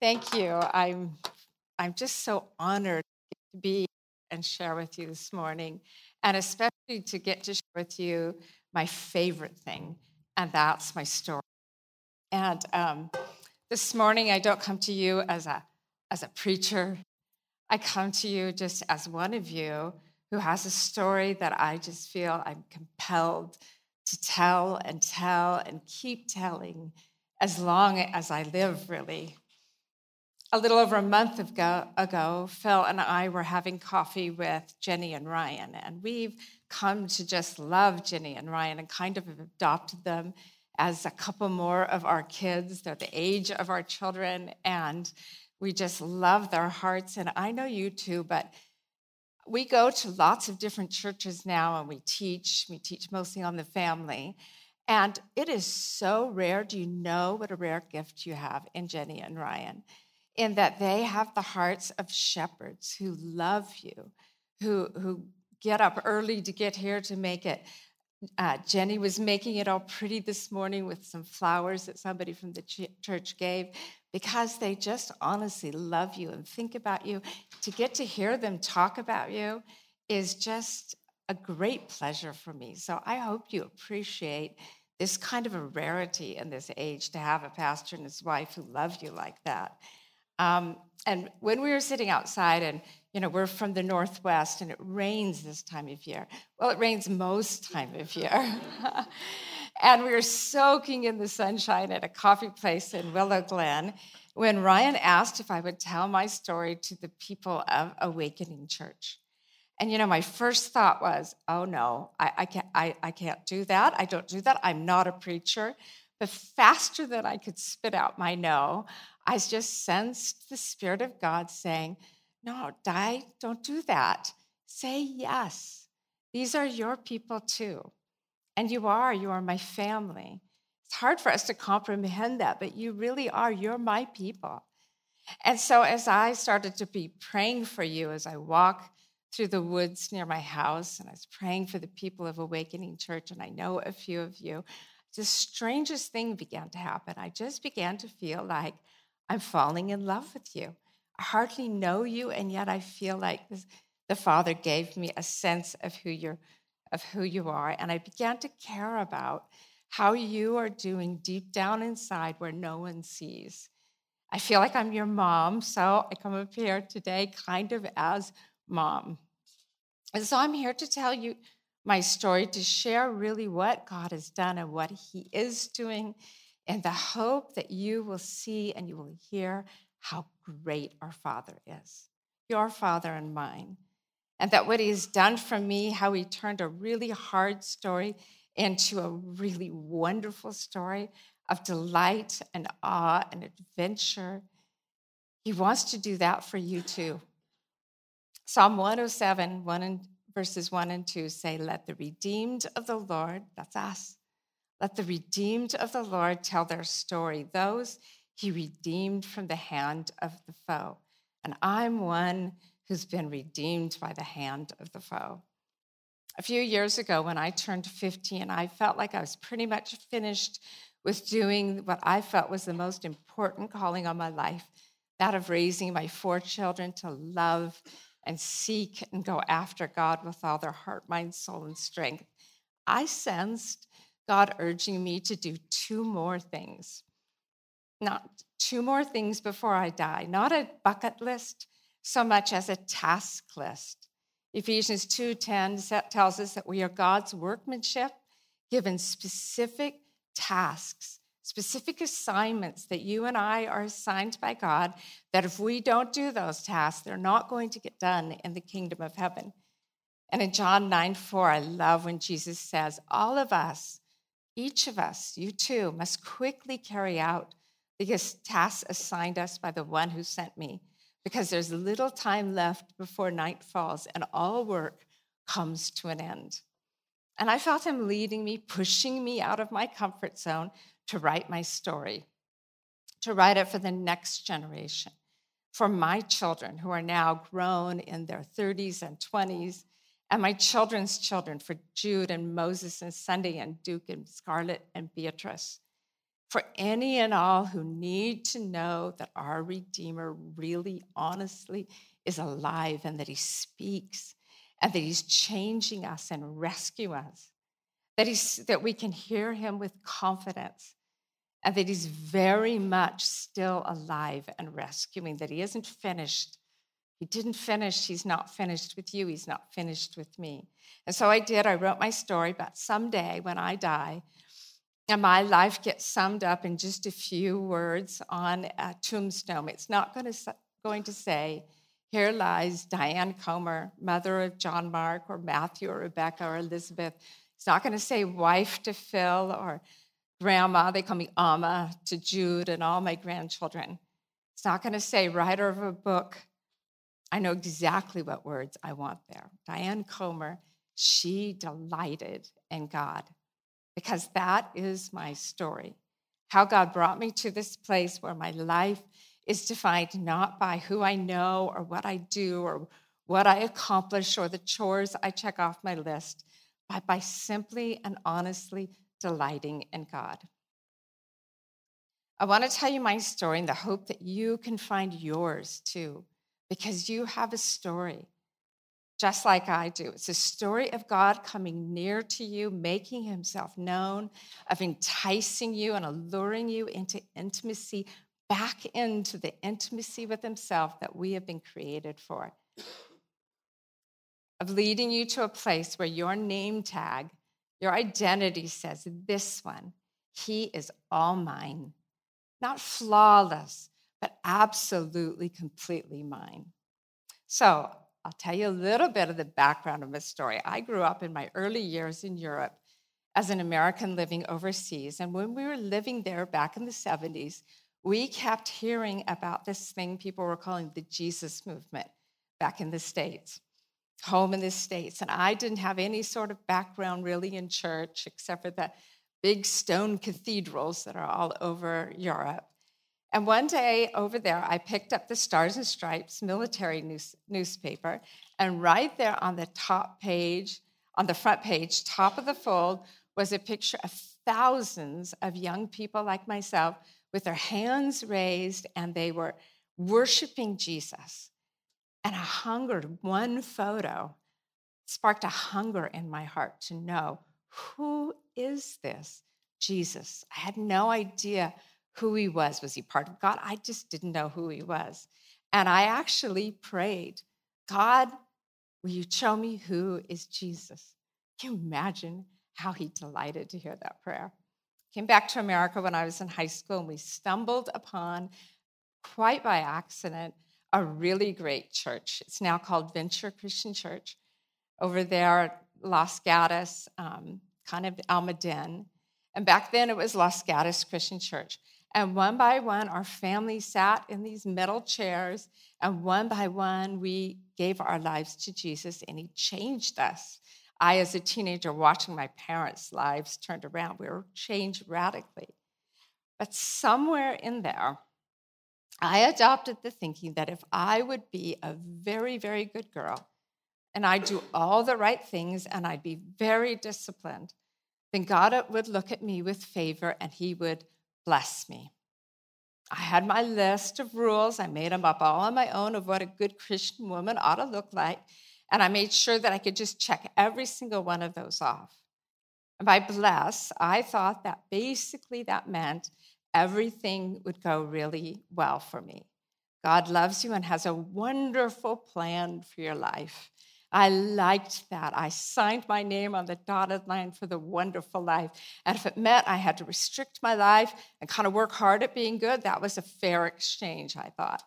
Thank you. I'm, I'm just so honored to be and share with you this morning, and especially to get to share with you my favorite thing, and that's my story. And um, this morning, I don't come to you as a, as a preacher. I come to you just as one of you who has a story that I just feel I'm compelled to tell and tell and keep telling as long as I live, really. A little over a month ago, ago, Phil and I were having coffee with Jenny and Ryan, and we've come to just love Jenny and Ryan and kind of adopted them as a couple more of our kids. They're the age of our children, and we just love their hearts. And I know you too, but we go to lots of different churches now and we teach. We teach mostly on the family. And it is so rare. Do you know what a rare gift you have in Jenny and Ryan? In that they have the hearts of shepherds who love you, who, who get up early to get here to make it. Uh, Jenny was making it all pretty this morning with some flowers that somebody from the ch- church gave because they just honestly love you and think about you. To get to hear them talk about you is just a great pleasure for me. So I hope you appreciate this kind of a rarity in this age to have a pastor and his wife who love you like that. Um, and when we were sitting outside, and you know, we're from the Northwest and it rains this time of year. Well, it rains most time of year. and we were soaking in the sunshine at a coffee place in Willow Glen when Ryan asked if I would tell my story to the people of Awakening Church. And you know, my first thought was, oh no, I, I, can't, I, I can't do that. I don't do that. I'm not a preacher. But faster than I could spit out my no, I just sensed the Spirit of God saying, no, Di, don't do that. Say yes. These are your people too. And you are, you are my family. It's hard for us to comprehend that, but you really are. You're my people. And so, as I started to be praying for you as I walk through the woods near my house, and I was praying for the people of Awakening Church, and I know a few of you, the strangest thing began to happen. I just began to feel like I'm falling in love with you. I hardly know you, and yet I feel like this, the Father gave me a sense of who you're, of who you are, and I began to care about how you are doing deep down inside where no one sees. I feel like I'm your mom, so I come up here today kind of as mom. And so I'm here to tell you my story, to share really what God has done and what He is doing, in the hope that you will see and you will hear how great our Father is, your Father and mine. And that what He has done for me, how He turned a really hard story into a really wonderful story of delight and awe and adventure. He wants to do that for you too. Psalm 107, 1 and verses 1 and 2 say, Let the redeemed of the Lord, that's us, let the redeemed of the Lord tell their story, those he redeemed from the hand of the foe. And I'm one who's been redeemed by the hand of the foe. A few years ago, when I turned 50, and I felt like I was pretty much finished with doing what I felt was the most important calling on my life that of raising my four children to love and seek and go after God with all their heart, mind, soul, and strength. I sensed God urging me to do two more things. Not two more things before I die, not a bucket list so much as a task list. Ephesians 2:10 tells us that we are God's workmanship given specific tasks, specific assignments that you and I are assigned by God that if we don't do those tasks, they're not going to get done in the kingdom of heaven. And in John 9 4, I love when Jesus says, All of us, each of us, you too, must quickly carry out the tasks assigned us by the one who sent me because there's little time left before night falls and all work comes to an end. And I felt him leading me, pushing me out of my comfort zone to write my story, to write it for the next generation, for my children who are now grown in their 30s and 20s, and my children's children, for Jude and Moses and Sunday and Duke and Scarlett and Beatrice. for any and all who need to know that our Redeemer really, honestly is alive and that he speaks and that he's changing us and rescue us, that, he's, that we can hear him with confidence, and that he's very much still alive and rescuing, that he isn't finished. He didn't finish. He's not finished with you. He's not finished with me. And so I did. I wrote my story, but someday when I die, and my life gets summed up in just a few words on a tombstone. It's not going to, going to say, here lies Diane Comer, mother of John Mark or Matthew or Rebecca or Elizabeth. It's not going to say wife to Phil or grandma. They call me Amma to Jude and all my grandchildren. It's not going to say writer of a book. I know exactly what words I want there. Diane Comer, she delighted in God because that is my story. How God brought me to this place where my life is defined not by who I know or what I do or what I accomplish or the chores I check off my list, but by simply and honestly delighting in God. I want to tell you my story in the hope that you can find yours too, because you have a story just like I do. It's a story of God coming near to you, making himself known, of enticing you and alluring you into intimacy, back into the intimacy with himself that we have been created for. Of leading you to a place where your name tag, your identity says, This one, he is all mine. Not flawless, but absolutely, completely mine. So I'll tell you a little bit of the background of my story. I grew up in my early years in Europe as an American living overseas. And when we were living there back in the 70s, we kept hearing about this thing people were calling the Jesus movement back in the States, home in the States. And I didn't have any sort of background really in church except for the big stone cathedrals that are all over Europe. And one day over there, I picked up the Stars and Stripes military news, newspaper, and right there on the top page, on the front page, top of the fold, was a picture of thousands of young people like myself with their hands raised, and they were worshiping Jesus. And I hungered, one photo sparked a hunger in my heart to know who is this Jesus? I had no idea who he was. Was he part of God? I just didn't know who he was. And I actually prayed, God, will you show me who is Jesus? Can you imagine how he delighted to hear that prayer? Came back to America when I was in high school, and we stumbled upon, quite by accident, a really great church. It's now called Venture Christian Church over there, Los Gatos, um, kind of Almaden. And back then it was Los Gatos Christian Church. And one by one, our family sat in these metal chairs, and one by one, we gave our lives to Jesus, and He changed us. I, as a teenager, watching my parents' lives turned around, we were changed radically. But somewhere in there, I adopted the thinking that if I would be a very, very good girl, and I'd do all the right things, and I'd be very disciplined, then God would look at me with favor and He would bless me. I had my list of rules. I made them up all on my own of what a good Christian woman ought to look like. And I made sure that I could just check every single one of those off. And by bless, I thought that basically that meant everything would go really well for me. God loves you and has a wonderful plan for your life. I liked that. I signed my name on the dotted line for the wonderful life. And if it meant I had to restrict my life and kind of work hard at being good, that was a fair exchange, I thought.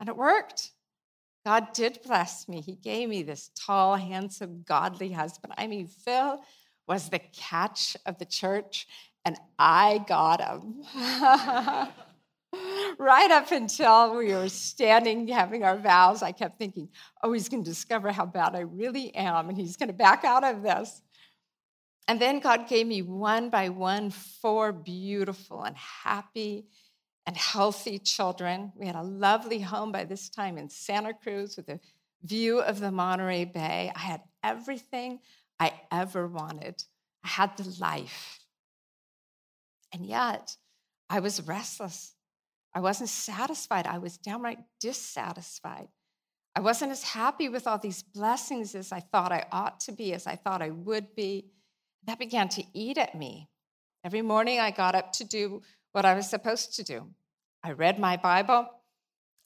And it worked. God did bless me. He gave me this tall, handsome, godly husband. I mean, Phil was the catch of the church, and I got him. right up until we were standing having our vows, I kept thinking, oh, he's going to discover how bad I really am, and he's going to back out of this. And then God gave me one by one four beautiful and happy and healthy children. We had a lovely home by this time in Santa Cruz with a view of the Monterey Bay. I had everything I ever wanted. I had the life. And yet, I was restless. I wasn't satisfied. I was downright dissatisfied. I wasn't as happy with all these blessings as I thought I ought to be, as I thought I would be. That began to eat at me. Every morning I got up to do what I was supposed to do. I read my Bible.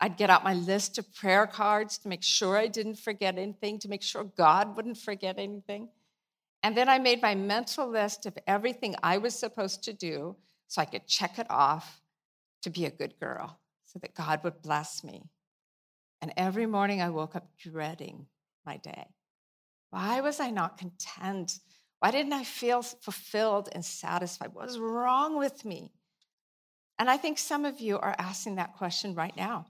I'd get out my list of prayer cards to make sure I didn't forget anything, to make sure God wouldn't forget anything. And then I made my mental list of everything I was supposed to do so I could check it off to be a good girl, so that God would bless me. And every morning I woke up dreading my day. Why was I not content? Why didn't I feel fulfilled and satisfied? What was wrong with me? And I think some of you are asking that question right now.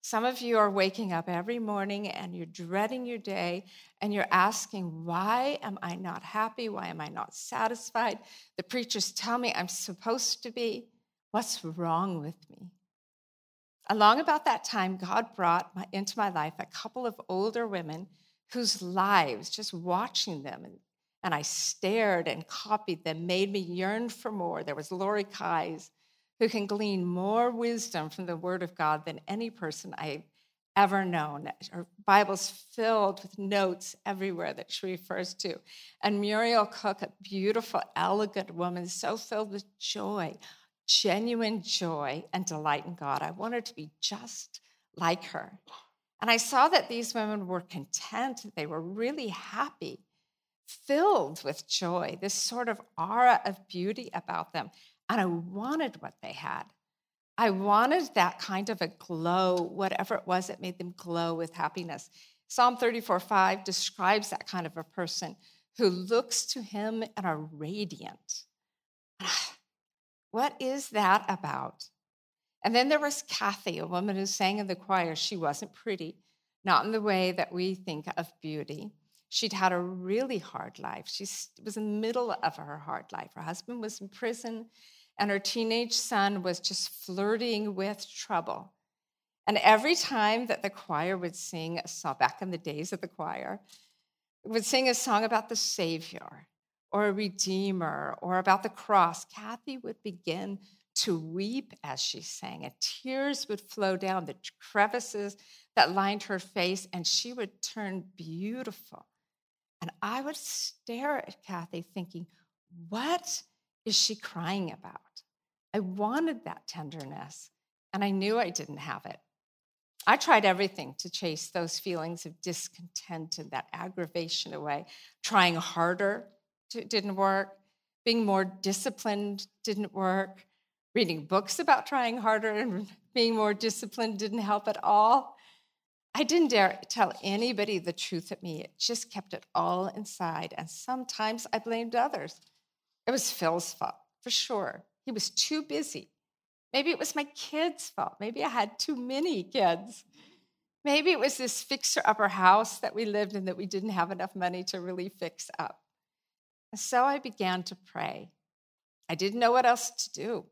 Some of you are waking up every morning and you're dreading your day and you're asking, Why am I not happy? Why am I not satisfied? The preachers tell me I'm supposed to be. What's wrong with me? Along about that time, God brought my, into my life a couple of older women whose lives, just watching them, and, and I stared and copied them, made me yearn for more. There was Lori Keyes, who can glean more wisdom from the Word of God than any person I've ever known. Her Bible's filled with notes everywhere that she refers to. And Muriel Cook, a beautiful, elegant woman, so filled with joy, genuine joy and delight in God. I wanted to be just like her. And I saw that these women were content, they were really happy, filled with joy, this sort of aura of beauty about them. And I wanted what they had. I wanted that kind of a glow, whatever it was that made them glow with happiness. Psalm 34 5 describes that kind of a person who looks to him and are radiant. What is that about? And then there was Kathy, a woman who sang in the choir. She wasn't pretty, not in the way that we think of beauty. She'd had a really hard life. She was in the middle of her hard life. Her husband was in prison, and her teenage son was just flirting with trouble. And every time that the choir would sing a song, back in the days of the choir, would sing a song about the Savior or a Redeemer or about the cross, Kathy would begin to weep as she sang, and tears would flow down the crevices that lined her face, and she would turn beautiful. And I would stare at Kathy thinking, what is she crying about? I wanted that tenderness, and I knew I didn't have it. I tried everything to chase those feelings of discontent and that aggravation away, trying harder didn't work, being more disciplined didn't work, reading books about trying harder and being more disciplined didn't help at all. I didn't dare tell anybody the truth at me. It just kept it all inside. And sometimes I blamed others. It was Phil's fault, for sure. He was too busy. Maybe it was my kids' fault. Maybe I had too many kids. Maybe it was this fixer upper house that we lived in that we didn't have enough money to really fix up. So I began to pray. I didn't know what else to do.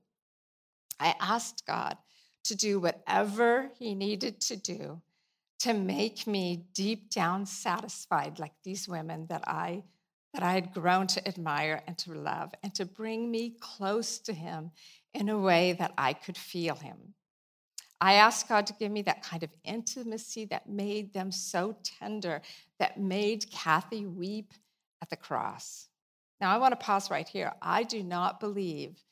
I asked God to do whatever He needed to do to make me deep down satisfied, like these women that I that I had grown to admire and to love, and to bring me close to him in a way that I could feel him. I asked God to give me that kind of intimacy that made them so tender, that made Kathy weep at the cross. Now, I want to pause right here. I do not believe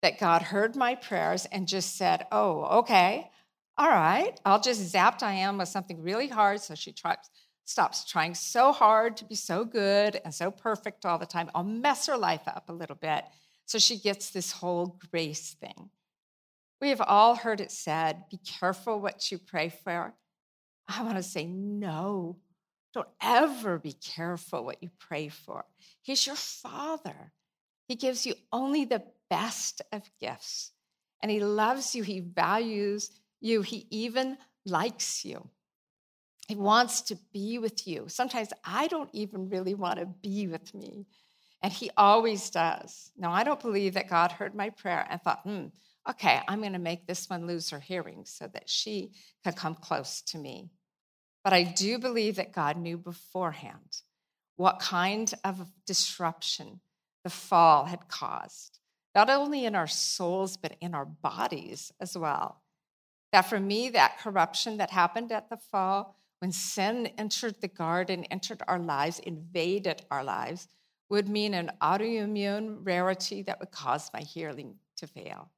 that God heard my prayers and just said, Oh, okay, all right, I'll just zap Diane with something really hard so she stops trying so hard to be so good and so perfect all the time. I'll mess her life up a little bit so she gets this whole grace thing. We have all heard it said be careful what you pray for. I want to say, no, don't ever be careful what you pray for. He's your father. He gives you only the best of gifts, and he loves you, he values you, he even likes you. He wants to be with you. Sometimes I don't even really want to be with me. And he always does. Now, I don't believe that God heard my prayer and thought, hmm, okay, I'm going to make this one lose her hearing so that she can come close to me. But I do believe that God knew beforehand what kind of disruption the fall had caused not only in our souls, but in our bodies as well. That for me, that corruption that happened at the fall, when sin entered the garden, entered our lives, invaded our lives, would mean an autoimmune rarity that would cause my healing to fail.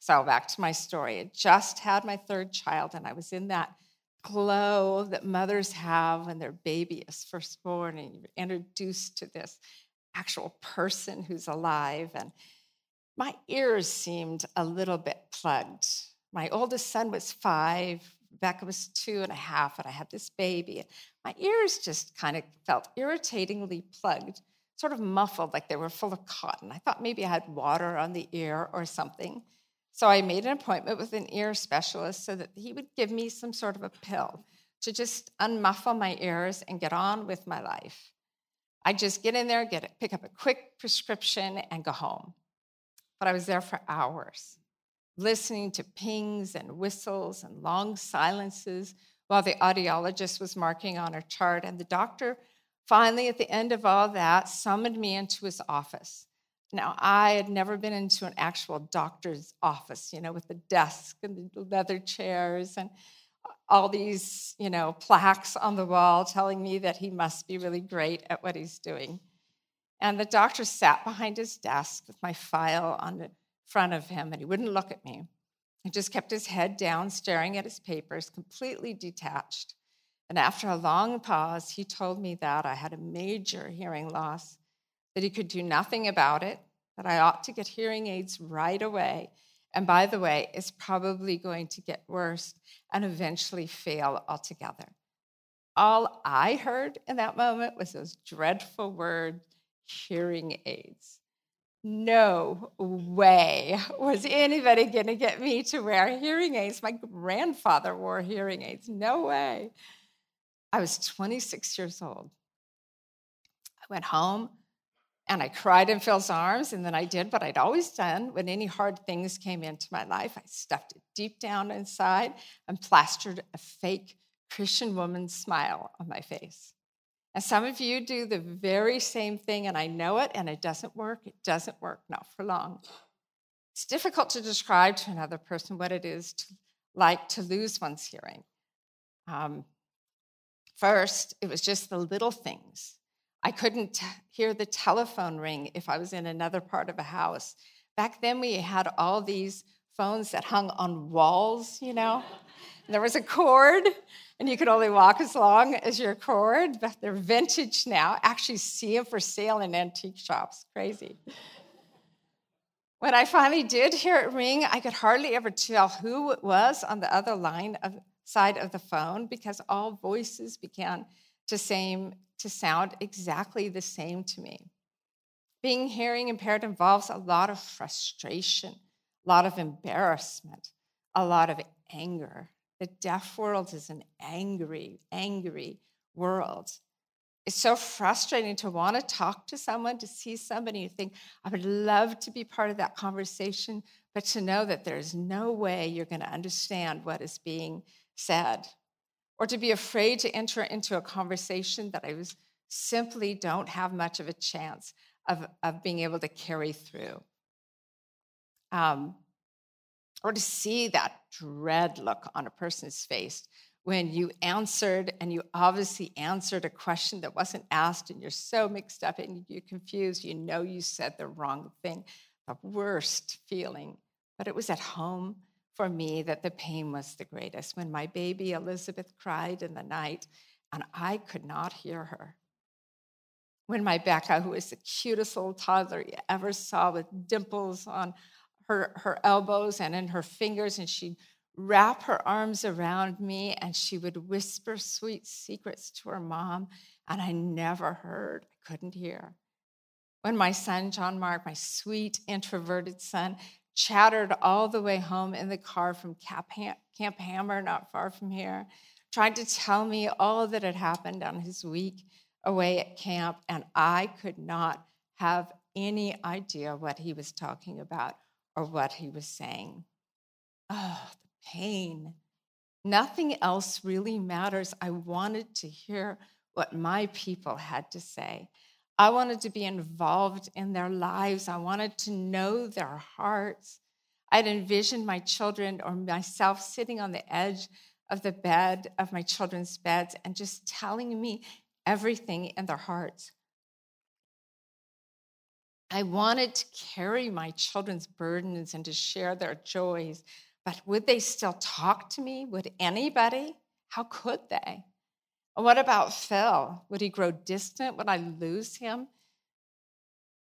So, back to my story. I just had my third child, and I was in that glow that mothers have when their baby is first born and you're introduced to this actual person who's alive. And my ears seemed a little bit plugged. My oldest son was five, Rebecca was two and a half, and I had this baby. My ears just kind of felt irritatingly plugged, sort of muffled, like they were full of cotton. I thought maybe I had water on the ear or something. So I made an appointment with an ear specialist so that he would give me some sort of a pill to just unmuffle my ears and get on with my life. I just get in there, get it, pick up a quick prescription, and go home. But I was there for hours, listening to pings and whistles and long silences while the audiologist was marking on her chart. And the doctor finally, at the end of all that, summoned me into his office. Now, I had never been into an actual doctor's office, you know, with the desk and the leather chairs and all these, you know, plaques on the wall telling me that he must be really great at what he's doing. And the doctor sat behind his desk with my file on the front of him, and he wouldn't look at me. He just kept his head down, staring at his papers, completely detached. And after a long pause, he told me that I had a major hearing loss that he could do nothing about it, that I ought to get hearing aids right away. And by the way, it's probably going to get worse and eventually fail altogether. All I heard in that moment was those dreadful words hearing aids. No way was anybody going to get me to wear hearing aids. My grandfather wore hearing aids. No way. I was 26 years old. I went home and I cried in Phil's arms, and then I did what I'd always done when any hard things came into my life. I stuffed it deep down inside and plastered a fake Christian woman's smile on my face. And some of you do the very same thing, and I know it, and it doesn't work. It doesn't work, not for long. It's difficult to describe to another person what it is to, like to lose one's hearing. Um, first, it was just the little things I couldn't hear the telephone ring if I was in another part of a house. Back then, we had all these phones that hung on walls, you know. And there was a cord, and you could only walk as long as your cord, but they're vintage now. Actually, see them for sale in antique shops. Crazy. When I finally did hear it ring, I could hardly ever tell who it was on the other line of side of the phone because all voices began to same to sound exactly the same to me. Being hearing impaired involves a lot of frustration, a lot of embarrassment, a lot of anger. The deaf world is an angry, angry world. It's so frustrating to want to talk to someone, to see somebody, you think, I would love to be part of that conversation, but to know that there's no way you're going to understand what is being said or to be afraid to enter into a conversation that I was simply don't have much of a chance of, of being able to carry through. Um, or to see that dread look on a person's face when you answered and you obviously answered a question that wasn't asked and you're so mixed up and you're confused, you know you said the wrong thing, the worst feeling. But it was at home for me that the pain was the greatest when my baby Elizabeth cried in the night and I could not hear her. When my Becca, who was the cutest little toddler you ever saw with dimples on her, her elbows and in her fingers, and she'd wrap her arms around me and she would whisper sweet secrets to her mom, and I never heard, I couldn't hear. When my son, John Mark, my sweet introverted son, chattered all the way home in the car from Camp Hammer, not far from here, tried to tell me all that had happened on his week away at camp, and I could not have any idea what he was talking about or what he was saying. Oh, the pain. Nothing else really matters. I wanted to hear what my people had to say. I wanted to be involved in their lives. I wanted to know their hearts. I'd envisioned my children or myself sitting on the edge of the bed of my children's beds and just telling me everything in their hearts. I wanted to carry my children's burdens and to share their joys, but would they still talk to me? Would anybody? How could they? And what about Phil? Would he grow distant? Would I lose him?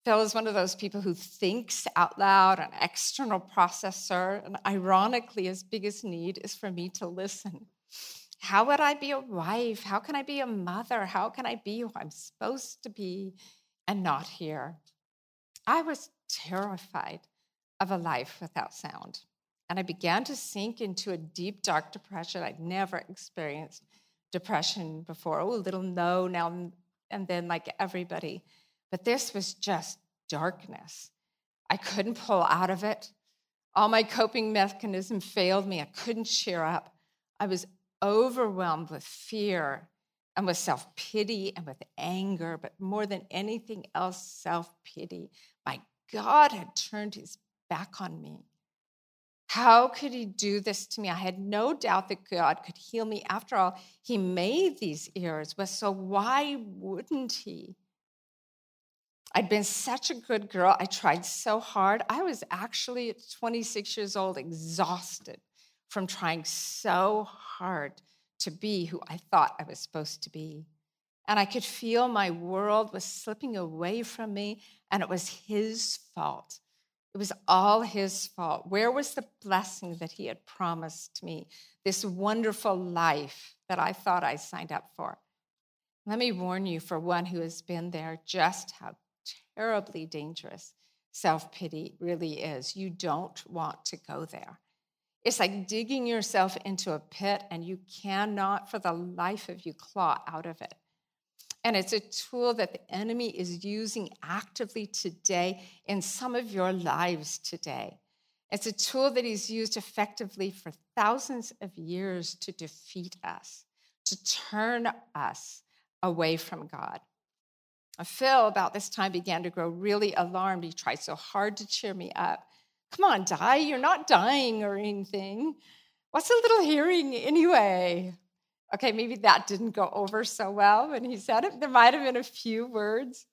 Phil is one of those people who thinks out loud, an external processor. And ironically, his biggest need is for me to listen. How would I be a wife? How can I be a mother? How can I be who I'm supposed to be and not here? I was terrified of a life without sound. And I began to sink into a deep, dark depression. I'd never experienced depression before. Oh, a little no now and then, like everybody. But this was just darkness. I couldn't pull out of it. All my coping mechanism failed me. I couldn't cheer up. I was overwhelmed with fear and with self pity and with anger, but more than anything else, self pity. My God had turned his back on me. How could he do this to me? I had no doubt that God could heal me. After all, he made these ears, but so why wouldn't he? I'd been such a good girl. I tried so hard. I was actually at 26 years old, exhausted from trying so hard to be who I thought I was supposed to be. And I could feel my world was slipping away from me, and it was his fault. It was all his fault. Where was the blessing that he had promised me? This wonderful life that I thought I signed up for. Let me warn you, for one who has been there, just how terribly dangerous self pity really is. You don't want to go there. It's like digging yourself into a pit and you cannot, for the life of you, claw out of it. And it's a tool that the enemy is using actively today in some of your lives today. It's a tool that he's used effectively for thousands of years to defeat us, to turn us away from God. Phil, about this time, began to grow really alarmed. He tried so hard to cheer me up. Come on, Di, you're not dying or anything. What's a little hearing anyway? Okay, maybe that didn't go over so well when he said it. There might have been a few words.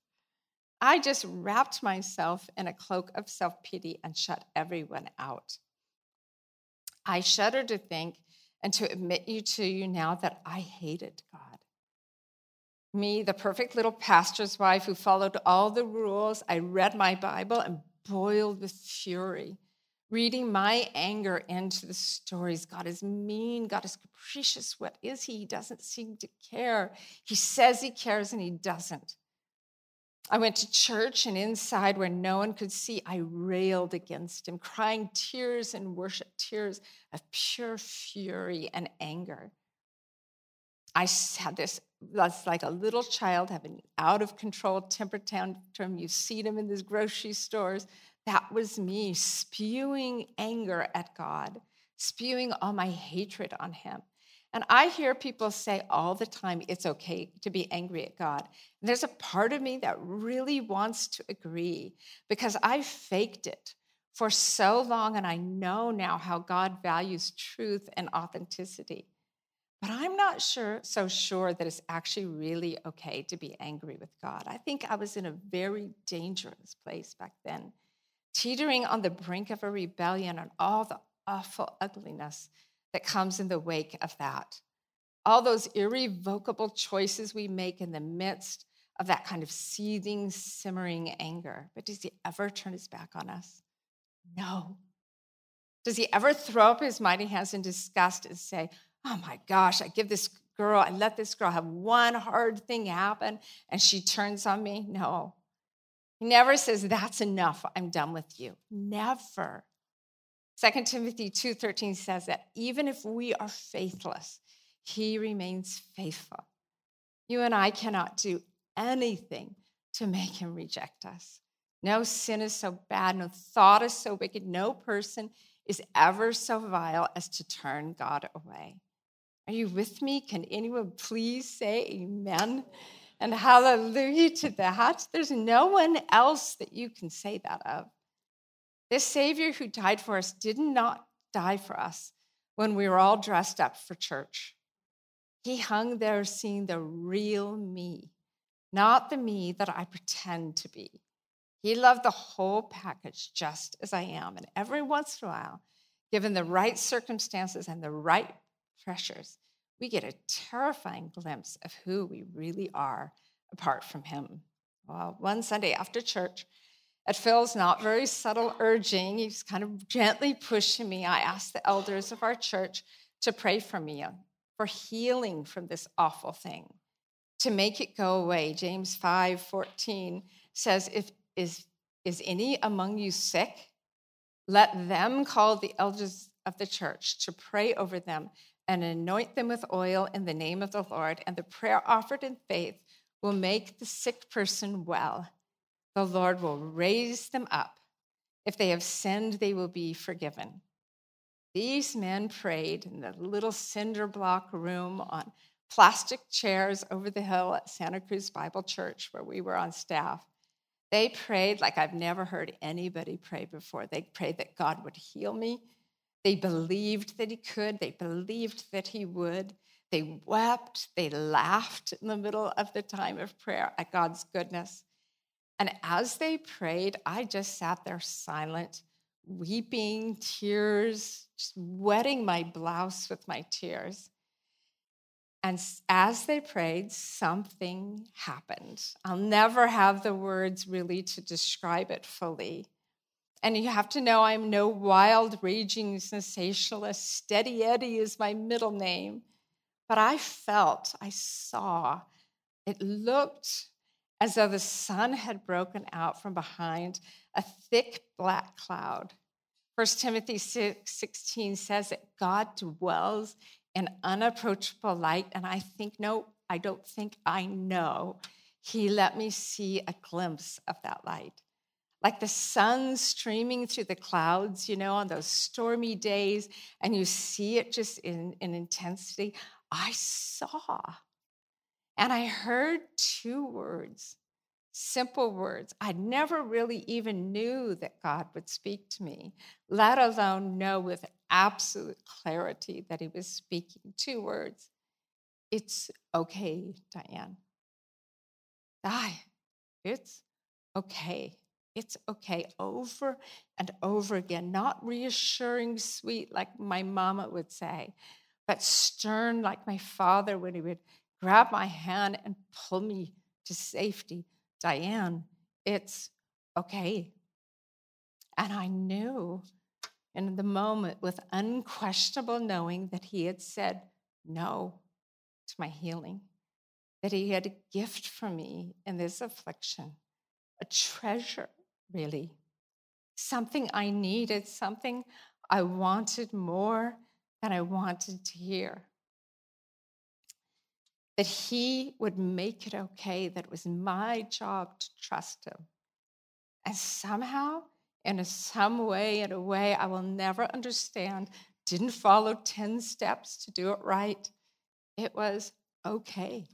I just wrapped myself in a cloak of self pity and shut everyone out. I shudder to think and to admit you to you now that I hated God. Me, the perfect little pastor's wife who followed all the rules, I read my Bible and boiled with fury, reading my anger into the stories. God is mean, God is capricious. What is he? He doesn't seem to care. He says he cares and he doesn't. I went to church, and inside, where no one could see, I railed against him, crying tears and worship, tears of pure fury and anger. I had this that's like a little child having out of control temper tantrum. You see them in these grocery stores. That was me spewing anger at God, spewing all my hatred on Him. And I hear people say all the time, it's okay to be angry at God. And there's a part of me that really wants to agree because I faked it for so long, and I know now how God values truth and authenticity. But I'm not sure so sure that it's actually really okay to be angry with God. I think I was in a very dangerous place back then, teetering on the brink of a rebellion and all the awful ugliness that comes in the wake of that. All those irrevocable choices we make in the midst of that kind of seething, simmering anger. But does he ever turn his back on us? No. Does he ever throw up his mighty hands in disgust and say, oh my gosh, I give this girl, I let this girl have one hard thing happen and she turns on me. No. He never says, that's enough. I'm done with you. Never. 2 Timothy 2:13 says that even if we are faithless, he remains faithful. You and I cannot do anything to make him reject us. No sin is so bad, no thought is so wicked, no person is ever so vile as to turn God away. Are you with me? Can anyone please say amen? And hallelujah to that. There's no one else that you can say that of. This Savior who died for us did not die for us when we were all dressed up for church. He hung there seeing the real me, not the me that I pretend to be. He loved the whole package just as I am. And every once in a while, given the right circumstances and the right pressures, we get a terrifying glimpse of who we really are apart from Him. Well, one Sunday after church, at Phil's not very subtle urging, he's kind of gently pushing me. I asked the elders of our church to pray for me uh, for healing from this awful thing, to make it go away. James 5 14 says, If is, is any among you sick? Let them call the elders of the church to pray over them and anoint them with oil in the name of the Lord, and the prayer offered in faith will make the sick person well. The Lord will raise them up. If they have sinned, they will be forgiven. These men prayed in the little cinder block room on plastic chairs over the hill at Santa Cruz Bible Church, where we were on staff. They prayed like I've never heard anybody pray before. They prayed that God would heal me. They believed that He could. They believed that He would. They wept. They laughed in the middle of the time of prayer at God's goodness. And as they prayed, I just sat there silent, weeping, tears, just wetting my blouse with my tears. And as they prayed, something happened. I'll never have the words really to describe it fully. And you have to know I'm no wild, raging sensationalist. Steady Eddie is my middle name. But I felt, I saw, it looked as though the sun had broken out from behind a thick black cloud. 1 Timothy 6, 16 says that God dwells an unapproachable light. And I think, no, I don't think I know. He let me see a glimpse of that light. Like the sun streaming through the clouds, you know, on those stormy days, and you see it just in, in intensity. I saw. And I heard two words, simple words. I never really even knew that God would speak to me, let alone know with absolute clarity that he was speaking two words It's okay, Diane. Di. It's okay. It's okay over and over again, not reassuring, sweet, like my mama would say, but stern, like my father when he would grab my hand and pull me to safety. Diane, it's okay. And I knew in the moment with unquestionable knowing that he had said no to my healing, that he had a gift for me in this affliction, a treasure, really, something I needed, something I wanted more than I wanted to hear. That he would make it okay, that it was my job to trust him. And somehow in a some way, in a way I will never understand, didn't follow 10 steps to do it right. It was okay.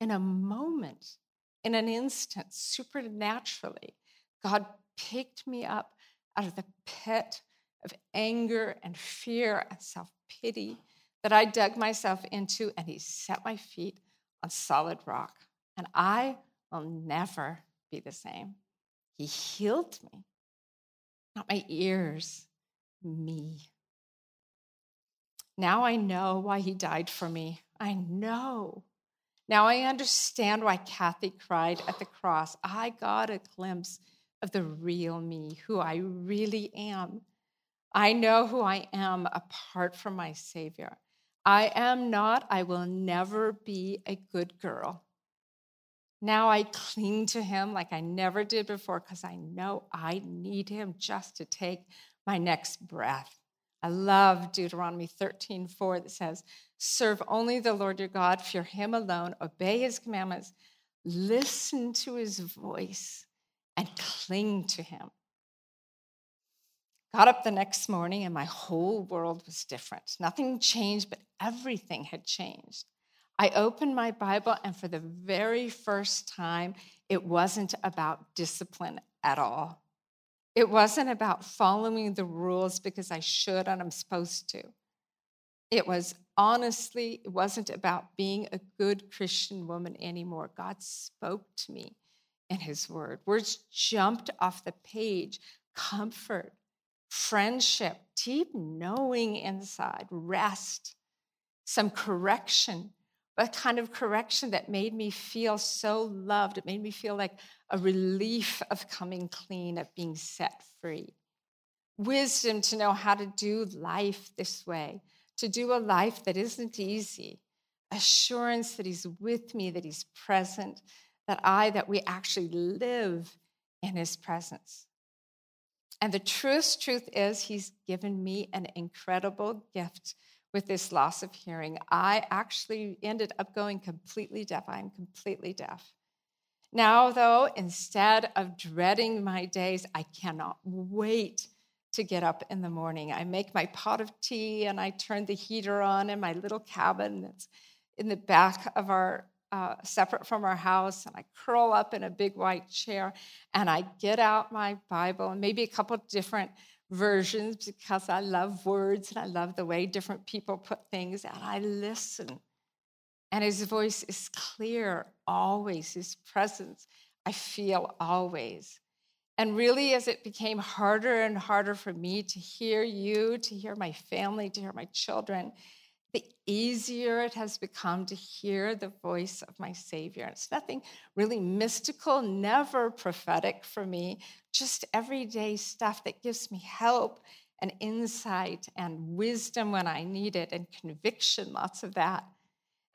In a moment, in an instant, supernaturally, God picked me up out of the pit of anger and fear and self pity that I dug myself into, and He set my feet on solid rock. And I will never be the same. He healed me not my ears, me. Now I know why he died for me. I know. Now I understand why Kathy cried at the cross. I got a glimpse of the real me, who I really am. I know who I am apart from my Savior. I am not, I will never be a good girl. Now I cling to him like I never did before because I know I need him just to take my next breath. I love Deuteronomy 13, 4 that says, Serve only the Lord your God, fear him alone, obey his commandments, listen to his voice, and cling to him. Got up the next morning and my whole world was different. Nothing changed, but everything had changed. I opened my Bible, and for the very first time, it wasn't about discipline at all. It wasn't about following the rules because I should and I'm supposed to. It was honestly, it wasn't about being a good Christian woman anymore. God spoke to me in His Word. Words jumped off the page comfort, friendship, deep knowing inside, rest, some correction, a kind of correction that made me feel so loved. It made me feel like a relief of coming clean, of being set free. Wisdom to know how to do life this way, to do a life that isn't easy. Assurance that He's with me, that He's present, that I, that we actually live in His presence. And the truest truth is, He's given me an incredible gift with this loss of hearing. I actually ended up going completely deaf. I'm completely deaf. Now, though, instead of dreading my days, I cannot wait to get up in the morning. I make my pot of tea and I turn the heater on in my little cabin that's in the back of our, uh, separate from our house, and I curl up in a big white chair and I get out my Bible and maybe a couple different versions because I love words and I love the way different people put things, and I listen. And his voice is clear always, his presence I feel always. And really, as it became harder and harder for me to hear you, to hear my family, to hear my children, the easier it has become to hear the voice of my Savior. It's nothing really mystical, never prophetic for me, just everyday stuff that gives me help and insight and wisdom when I need it, and conviction, lots of that.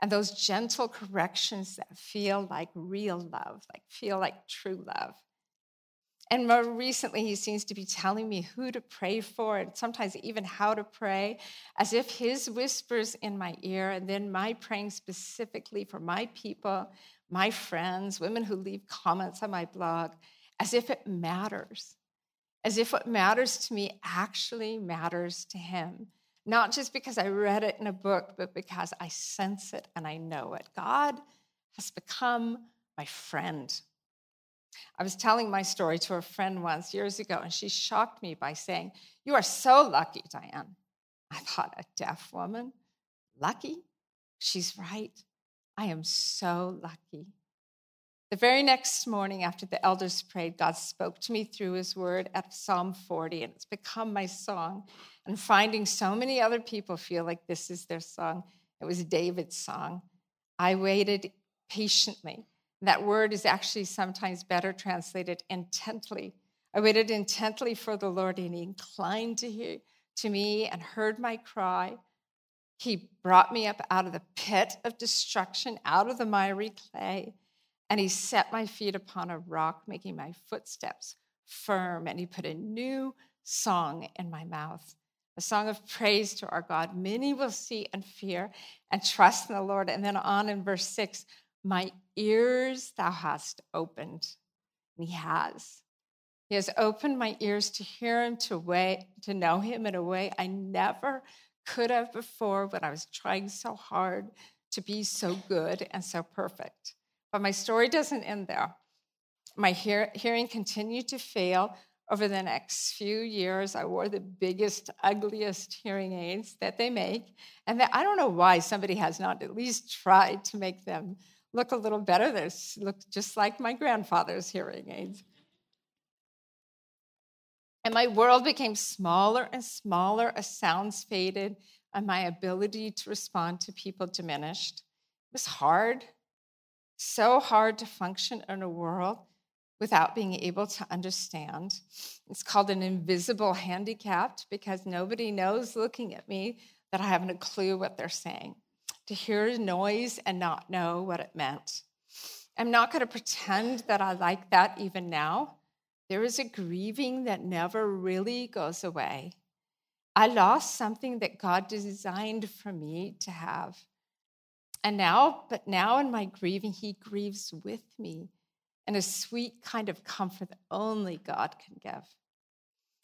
And those gentle corrections that feel like real love, like feel like true love. And more recently, he seems to be telling me who to pray for and sometimes even how to pray, as if his whispers in my ear, and then my praying specifically for my people, my friends, women who leave comments on my blog, as if it matters, as if what matters to me actually matters to him. Not just because I read it in a book, but because I sense it and I know it. God has become my friend. I was telling my story to a friend once years ago, and she shocked me by saying, You are so lucky, Diane. I thought, A deaf woman? Lucky? She's right. I am so lucky. The very next morning, after the elders prayed, God spoke to me through his word at Psalm 40, and it's become my song. And finding so many other people feel like this is their song, it was David's song. I waited patiently that word is actually sometimes better translated intently. I waited intently for the Lord, and He inclined to hear to me and heard my cry. He brought me up out of the pit of destruction, out of the miry clay, and He set my feet upon a rock, making my footsteps firm. And He put a new song in my mouth, a song of praise to our God. Many will see and fear and trust in the Lord. And then on in verse six, my ears thou hast opened. And he has. He has opened my ears to hear him, to way, to know him in a way I never could have before when I was trying so hard to be so good and so perfect. But my story doesn't end there. My hear, hearing continued to fail. Over the next few years, I wore the biggest, ugliest hearing aids that they make. And I don't know why somebody has not at least tried to make them look a little better. They look just like my grandfather's hearing aids. And my world became smaller and smaller as sounds faded and my ability to respond to people diminished. It was hard, so hard to function in a world without being able to understand. It's called an invisible handicap because nobody knows looking at me that I haven't a clue what they're saying to hear a noise and not know what it meant. I'm not going to pretend that I like that even now. There is a grieving that never really goes away. I lost something that God designed for me to have. And now, but now in my grieving, He grieves with me in a sweet kind of comfort that only God can give.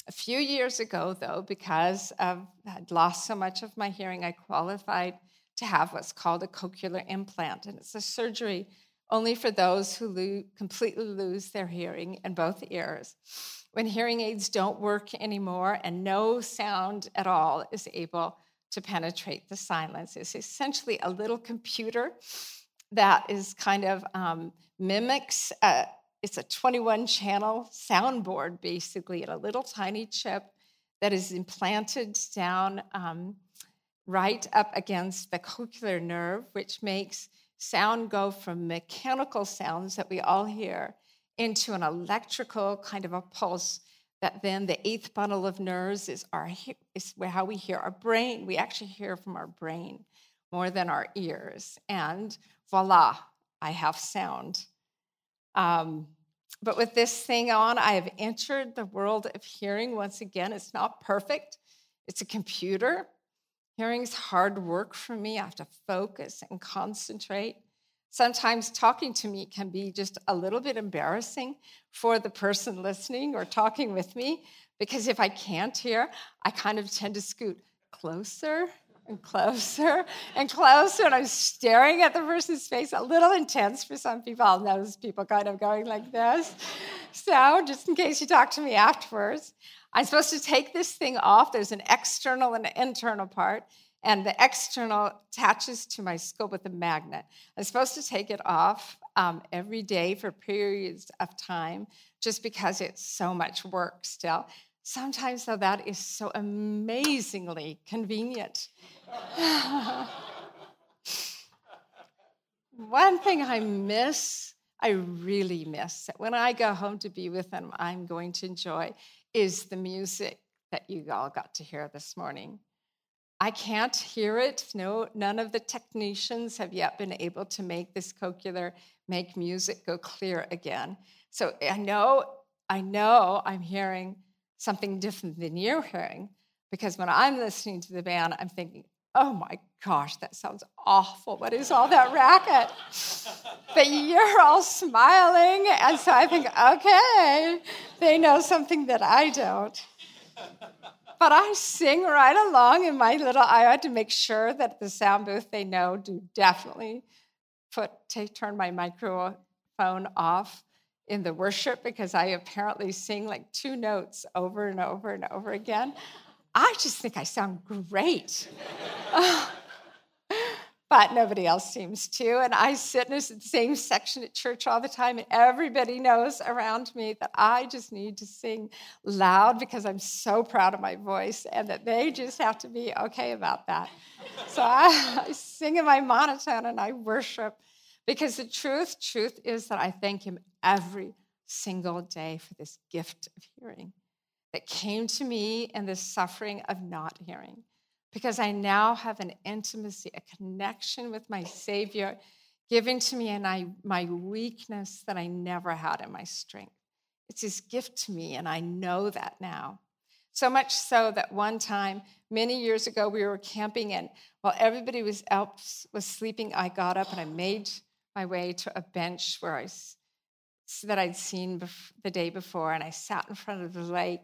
A few years ago, though, because I'd lost so much of my hearing, I qualified to have what's called a cochlear implant, and it's a surgery only for those who lo- completely lose their hearing in both ears. When hearing aids don't work anymore and no sound at all is able to penetrate the silence, it's essentially a little computer that is kind of um, mimics. A, it's a 21 channel soundboard, basically, and a little tiny chip that is implanted down um, right up against the cochlear nerve, which makes sound go from mechanical sounds that we all hear into an electrical kind of a pulse that then the eighth bundle of nerves is our is how we hear our brain. We actually hear from our brain more than our ears. And voila i have sound. Um, but with this thing on i have entered the world of hearing once again. It's not perfect. It's a computer Hearing's hard work for me. I have to focus and concentrate. Sometimes talking to me can be just a little bit embarrassing for the person listening or talking with me because if I can't hear, I kind of tend to scoot closer and closer and closer, and I'm staring at the person's face. A little intense for some people. I'll notice people kind of going like this. So, just in case you talk to me afterwards, I'm supposed to take this thing off. There's an external and an internal part, and the external attaches to my skull with a magnet. I'm supposed to take it off um, every day for periods of time just because it's so much work still. Sometimes, though, that is so amazingly convenient. One thing I miss, I really miss, that when I go home to be with them, I'm going to enjoy is the music that you all got to hear this morning. I can't hear it. No, none of the technicians have yet been able to make this cochlear make music go clear again. So I know, I know I'm hearing something different than you're hearing because when I'm listening to the band, I'm thinking, oh my gosh, that sounds awful. What is all that racket? but you're all smiling. And so I think, okay, they know something that I don't. But I sing right along in my little, I to make sure that the sound booth they know do definitely put, take, turn my microphone off in the worship because I apparently sing like two notes over and over and over again. I just think I sound great. but nobody else seems to. And I sit in the same section at church all the time, and everybody knows around me that I just need to sing loud because I'm so proud of my voice, and that they just have to be okay about that. so I, I sing in my monotone and I worship because the truth, truth is that I thank Him every single day for this gift of hearing that came to me in the suffering of not hearing, because I now have an intimacy, a connection with my Savior given to me and I, my weakness that I never had in my strength. It's His gift to me, and I know that now. So much so that one time, many years ago, we were camping, and while everybody was else was sleeping, I got up and I made my way to a bench where I that I'd seen the day before, and I sat in front of the lake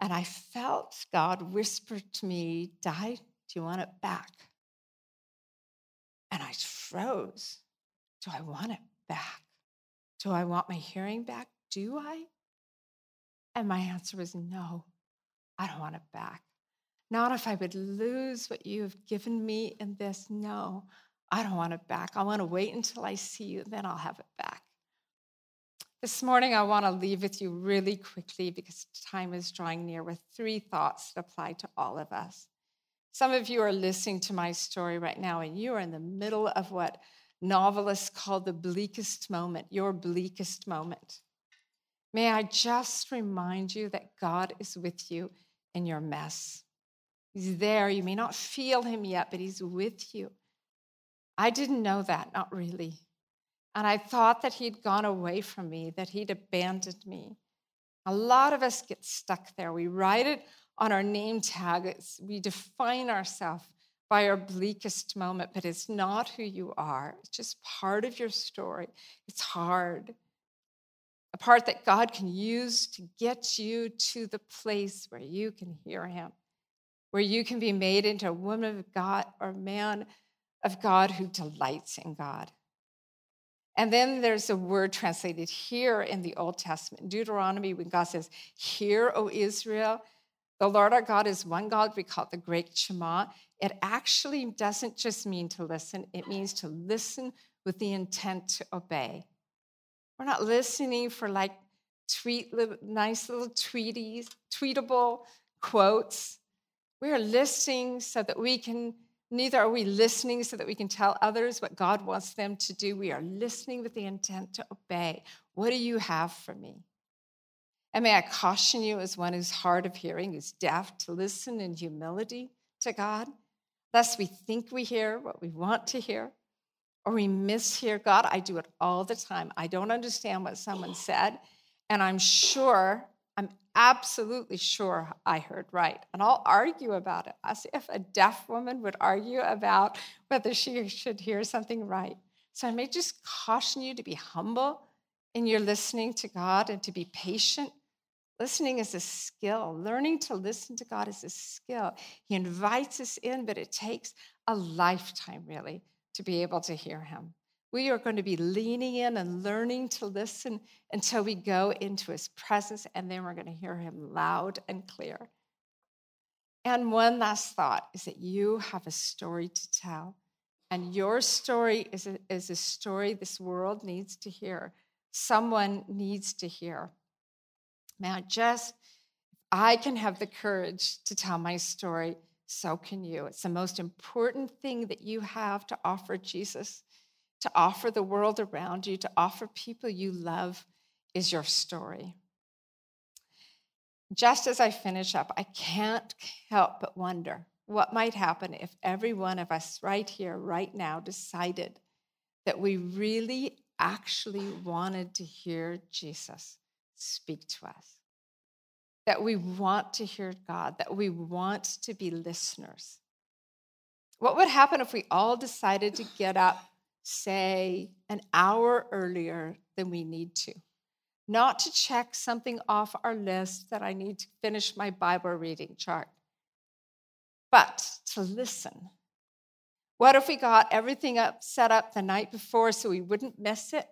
and I felt God whisper to me, Di, do you want it back? And I froze. Do I want it back? Do I want my hearing back? Do I? And my answer was no, I don't want it back. Not if I would lose what you have given me in this. No, I don't want it back. I want to wait until I see you, then I'll have it back. This morning, I want to leave with you really quickly because time is drawing near with three thoughts that apply to all of us. Some of you are listening to my story right now, and you are in the middle of what novelists call the bleakest moment, your bleakest moment. May I just remind you that God is with you in your mess. He's there. You may not feel him yet, but he's with you. I didn't know that, not really. And I thought that he'd gone away from me, that he'd abandoned me. A lot of us get stuck there. We write it on our name tag, it's, we define ourselves by our bleakest moment, but it's not who you are. It's just part of your story. It's hard. A part that God can use to get you to the place where you can hear Him. where you can be made into a woman of God or man of God who delights in God. And then there's a word translated here in the Old Testament, Deuteronomy, when God says, Hear, O Israel, the Lord our God is one God. We call it the Great Shema. It actually doesn't just mean to listen, it means to listen with the intent to obey. We're not listening for like tweet, nice little tweeties, tweetable quotes. We are listening so that we can, neither are we listening so that we can tell others what God wants them to do. We are listening with the intent to obey. What do you have for me? And may I caution you, as one who's hard of hearing, who's deaf, to listen in humility to God, lest we think we hear what we want to hear, or we mishear God. I do it all the time. I don't understand what someone said, and I'm sure, absolutely sure I heard right. And I'll argue about it as if a deaf woman would argue about whether she should hear something right. So I may just caution you to be humble in your listening to God and to be patient Listening is a skill. Learning to listen to God is a skill. He invites us in, but it takes a lifetime, really, to be able to hear Him. We are going to be leaning in and learning to listen until we go into His presence, and then we're going to hear Him loud and clear. And one last thought is that you have a story to tell. And your story is a, is a story this world needs to hear, someone needs to hear. Now, just I can have the courage to tell my story, so can you. It's the most important thing that you have to offer Jesus, to offer the world around you, to offer people you love is your story. Just as I finish up, I can't help but wonder what might happen if every one of us right here, right now, decided that we really actually wanted to hear Jesus speak to us. That we want to hear God, that we want to be listeners. What would happen if we all decided to get up, say, an hour earlier than we need to? Not to check something off our list that I need to finish my Bible reading chart, but to listen. What if we got everything up set up the night before so we wouldn't miss it?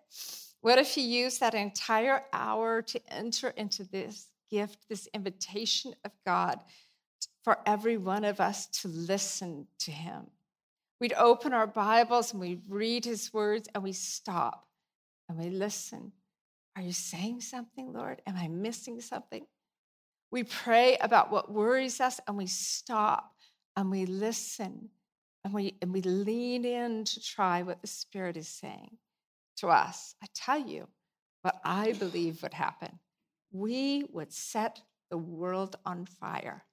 What if you use that entire hour to enter into this gift, this invitation of God for every one of us to listen to Him? We'd open our Bibles and we'd read His words and we stop and we listen. Are you saying something, Lord? Am I missing something? We pray about what worries us and we stop and we listen and we, and we lean in to try what the Spirit is saying to us, I tell you what I believe would happen. We would set the world on fire.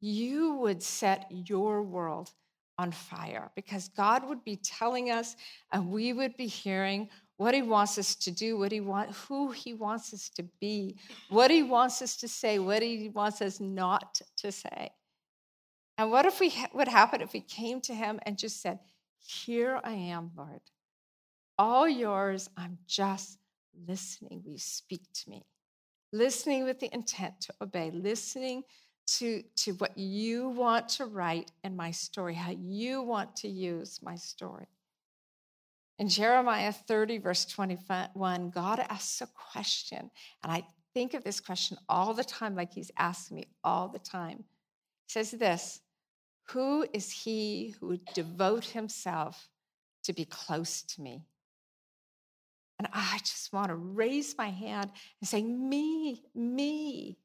You would set your world on fire because God would be telling us and we would be hearing what he wants us to do, what he want, who he wants us to be, what he wants us to say, what he wants us not to say. And what if we would happen if we came to him and just said, "Here I am, Lord all yours. I'm just listening. Will you speak to me? Listening with the intent to obey, listening to, to what you want to write in my story, how you want to use my story. In Jeremiah 30, verse 21, God asks a question, and I think of this question all the time, like he's asking me all the time. He says this Who is he who would devote himself to be close to me? And I just want to raise my hand and say, Me, me,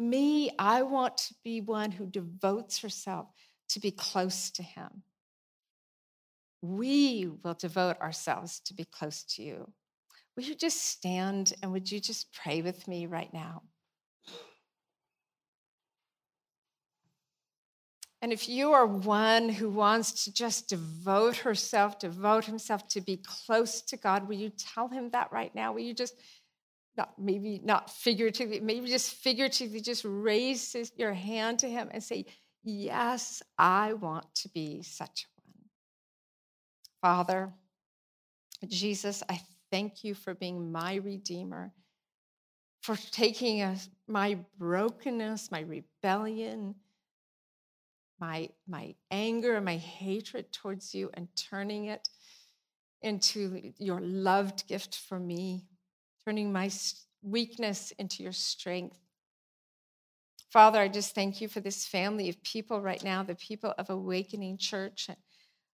me. I want to be one who devotes herself to be close to Him. We will devote ourselves to be close to you. Will you just stand and would you just pray with me right now? And if you are one who wants to just devote herself, devote himself to be close to God, will you tell him that right now? Will you just, not maybe not figuratively, maybe just figuratively, just raise your hand to him and say, Yes, I want to be such one. Father, Jesus, I thank you for being my Redeemer, for taking my brokenness, my rebellion, my, my anger my hatred towards you and turning it into your loved gift for me, turning my weakness into your strength. Father, I just thank you for this family of people right now, the people of Awakening Church.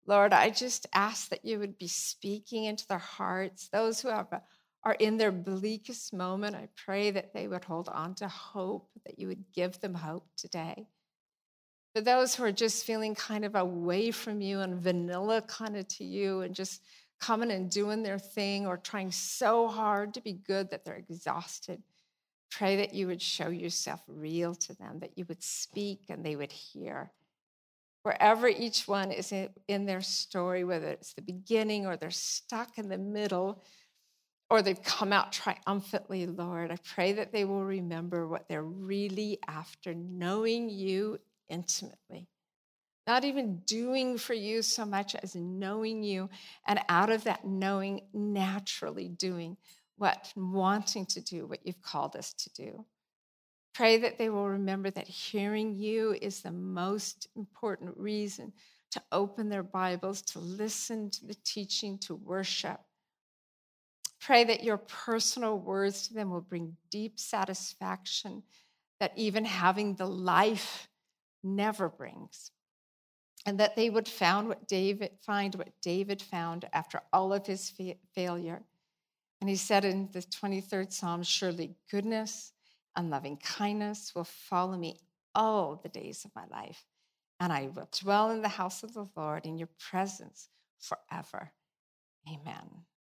Lord, I just ask that you would be speaking into their hearts, those who have, uh, are in their bleakest moment. I pray that they would hold on to hope, that you would give them hope today. For those who are just feeling kind of away from you and vanilla kind of to you and just coming and doing their thing or trying so hard to be good that they're exhausted. Pray that you would show yourself real to them, that you would speak and they would hear. Wherever each one is in their story, whether it's the beginning or they're stuck in the middle or they've come out triumphantly, Lord, I pray that they will remember what they're really after, knowing you intimately not even doing for you so much as knowing you, and out of that knowing, naturally doing what, wanting to do what you've called us to do. Pray that they will remember that hearing you is the most important reason to open their Bibles, to listen to the teaching, to worship. Pray that your personal words to them will bring deep satisfaction that even having the life never brings and that they would found what David, find what David found after all of his fa- failure. And he said in the 23rd Psalm, Surely goodness and loving kindness will follow me all the days of my life, and I will dwell in the house of the Lord in your presence forever. Amen.